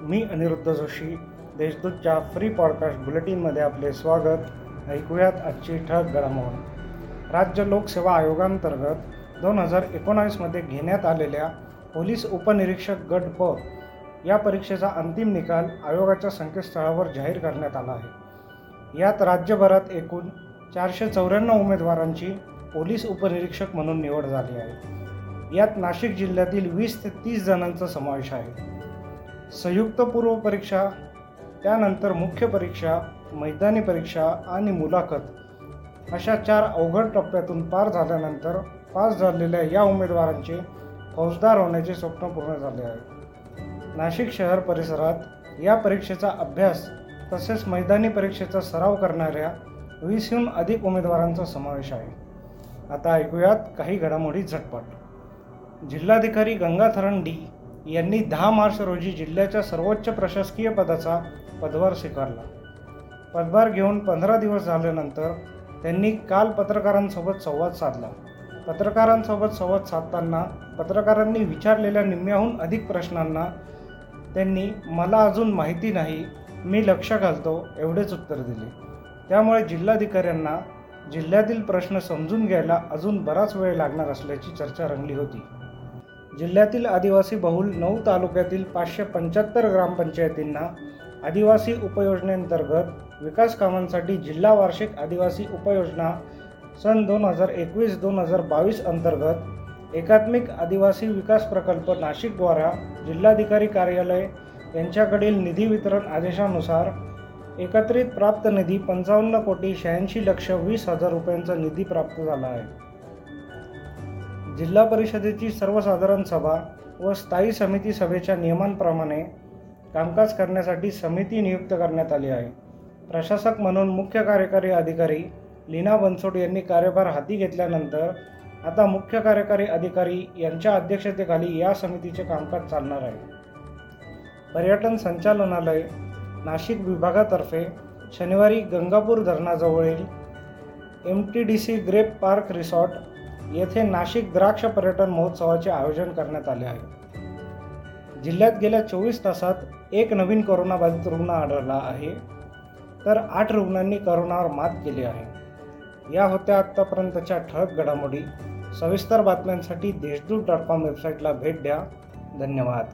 मी अनिरुद्ध जोशी. देशदूतच्या free podcast बुलेटिनमध्ये आपले स्वागत. ऐकूयात आजची ठळक घडामोड. राज्य लोकसेवा आयोगांतर्गत दोन हजार एकोणावीसमध्ये घेण्यात आलेल्या पोलीस उपनिरीक्षक गट प या परीक्षेचा अंतिम निकाल आयोगाच्या संकेतस्थळावर जाहीर करण्यात आला आहे. यात राज्यभरात एकूण चारशे चौऱ्याण्णव उमेदवारांची पोलीस उपनिरीक्षक म्हणून निवड झाली आहे. यात नाशिक जिल्ह्यातील वीस ते तीस जणांचा समावेश आहे. संयुक्त पूर्व परीक्षा त्यानंतर मुख्य परीक्षा मैदानी परीक्षा आणि मुलाखत. अशा चार अवघड टप्प्यातून पार झाल्यानंतर पास झालेल्या या उमेदवारांचे फौजदार होण्याचे स्वप्न पूर्ण झाले आहे. नाशिक शहर परिसरात या परीक्षेचा अभ्यास तसेच मैदानी परीक्षेचा सराव करणाऱ्या वीसहून अधिक उमेदवारांचा समावेश आहे. आता ऐकूयात काही घडामोडी झटपट. जिल्हाधिकारी गंगाथरण डी. यांनी दहा मार्च रोजी जिल्ह्याच्या सर्वोच्च प्रशासकीय पदाचा पदभार स्वीकारला. पदभार घेऊन पंधरा दिवस झाल्यानंतर त्यांनी काल पत्रकारांसोबत संवाद साधला. पत्रकारांसोबत संवाद साधताना पत्रकारांनी विचारलेल्या निम्म्याहून अधिक प्रश्नांना त्यांनी मला अजून माहिती नाही मी लक्ष घालतो एवढेच उत्तर दिले. त्यामुळे जिल्हाधिकाऱ्यांना जिल्ह्यातील प्रश्न समजून घ्यायला अजून बराच वेळ लागणार असल्याची चर्चा रंगली होती. जिल्ह्यातील आदिवासी बहुल नऊ तालुक्यातील पाचशे पंच्याहत्तर ग्रामपंचायतींना आदिवासी उपयोजनेअंतर्गत विकास कामांसाठी जिल्हा वार्षिक आदिवासी उपयोजना सन दोन हजार एकवीस दोन हजार बावीस अंतर्गत एकात्मिक आदिवासी विकास प्रकल्प नाशिकद्वारा जिल्हाधिकारी कार्यालय यांच्याकडील निधी वितरण आदेशानुसार एकत्रित प्राप्त निधी पंचावन्न कोटी शहाऐंशी लक्ष वीस हजार रुपयांचा निधी प्राप्त झाला आहे. जिल्हा परिषदेची सर्वसाधारण सभा व स्थायी समिती सभेच्या नियमांप्रमाणे कामकाज करण्यासाठी समिती नियुक्त करण्यात आली आहे. प्रशासक म्हणून मुख्य कार्यकारी अधिकारी लीना बनसोड यांनी कार्यभार हाती घेतल्यानंतर आता मुख्य कार्यकारी अधिकारी यांच्या अध्यक्षतेखाली या समितीचे कामकाज चालणार आहे. पर्यटन संचालनालय नाशिक विभागातर्फे शनिवारी Gangapur धरणाजवळील M T D C grape park resort येथे नाशिक द्राक्ष पर्यटन महोत्सवाचे आयोजन करण्यात आले आहे. जिल्ह्यात गेल्या चोवीस तासात एक नवीन कोरोनाबाधित रुग्ण आढळला आहे. तर आठ रुग्णांनी करोनावर मात केली आहे. या होत्या आत्तापर्यंतच्या ठळक घडामोडी. सविस्तर बातम्यांसाठी देशदूत डॉट कॉम वेबसाईटला भेट द्या. धन्यवाद.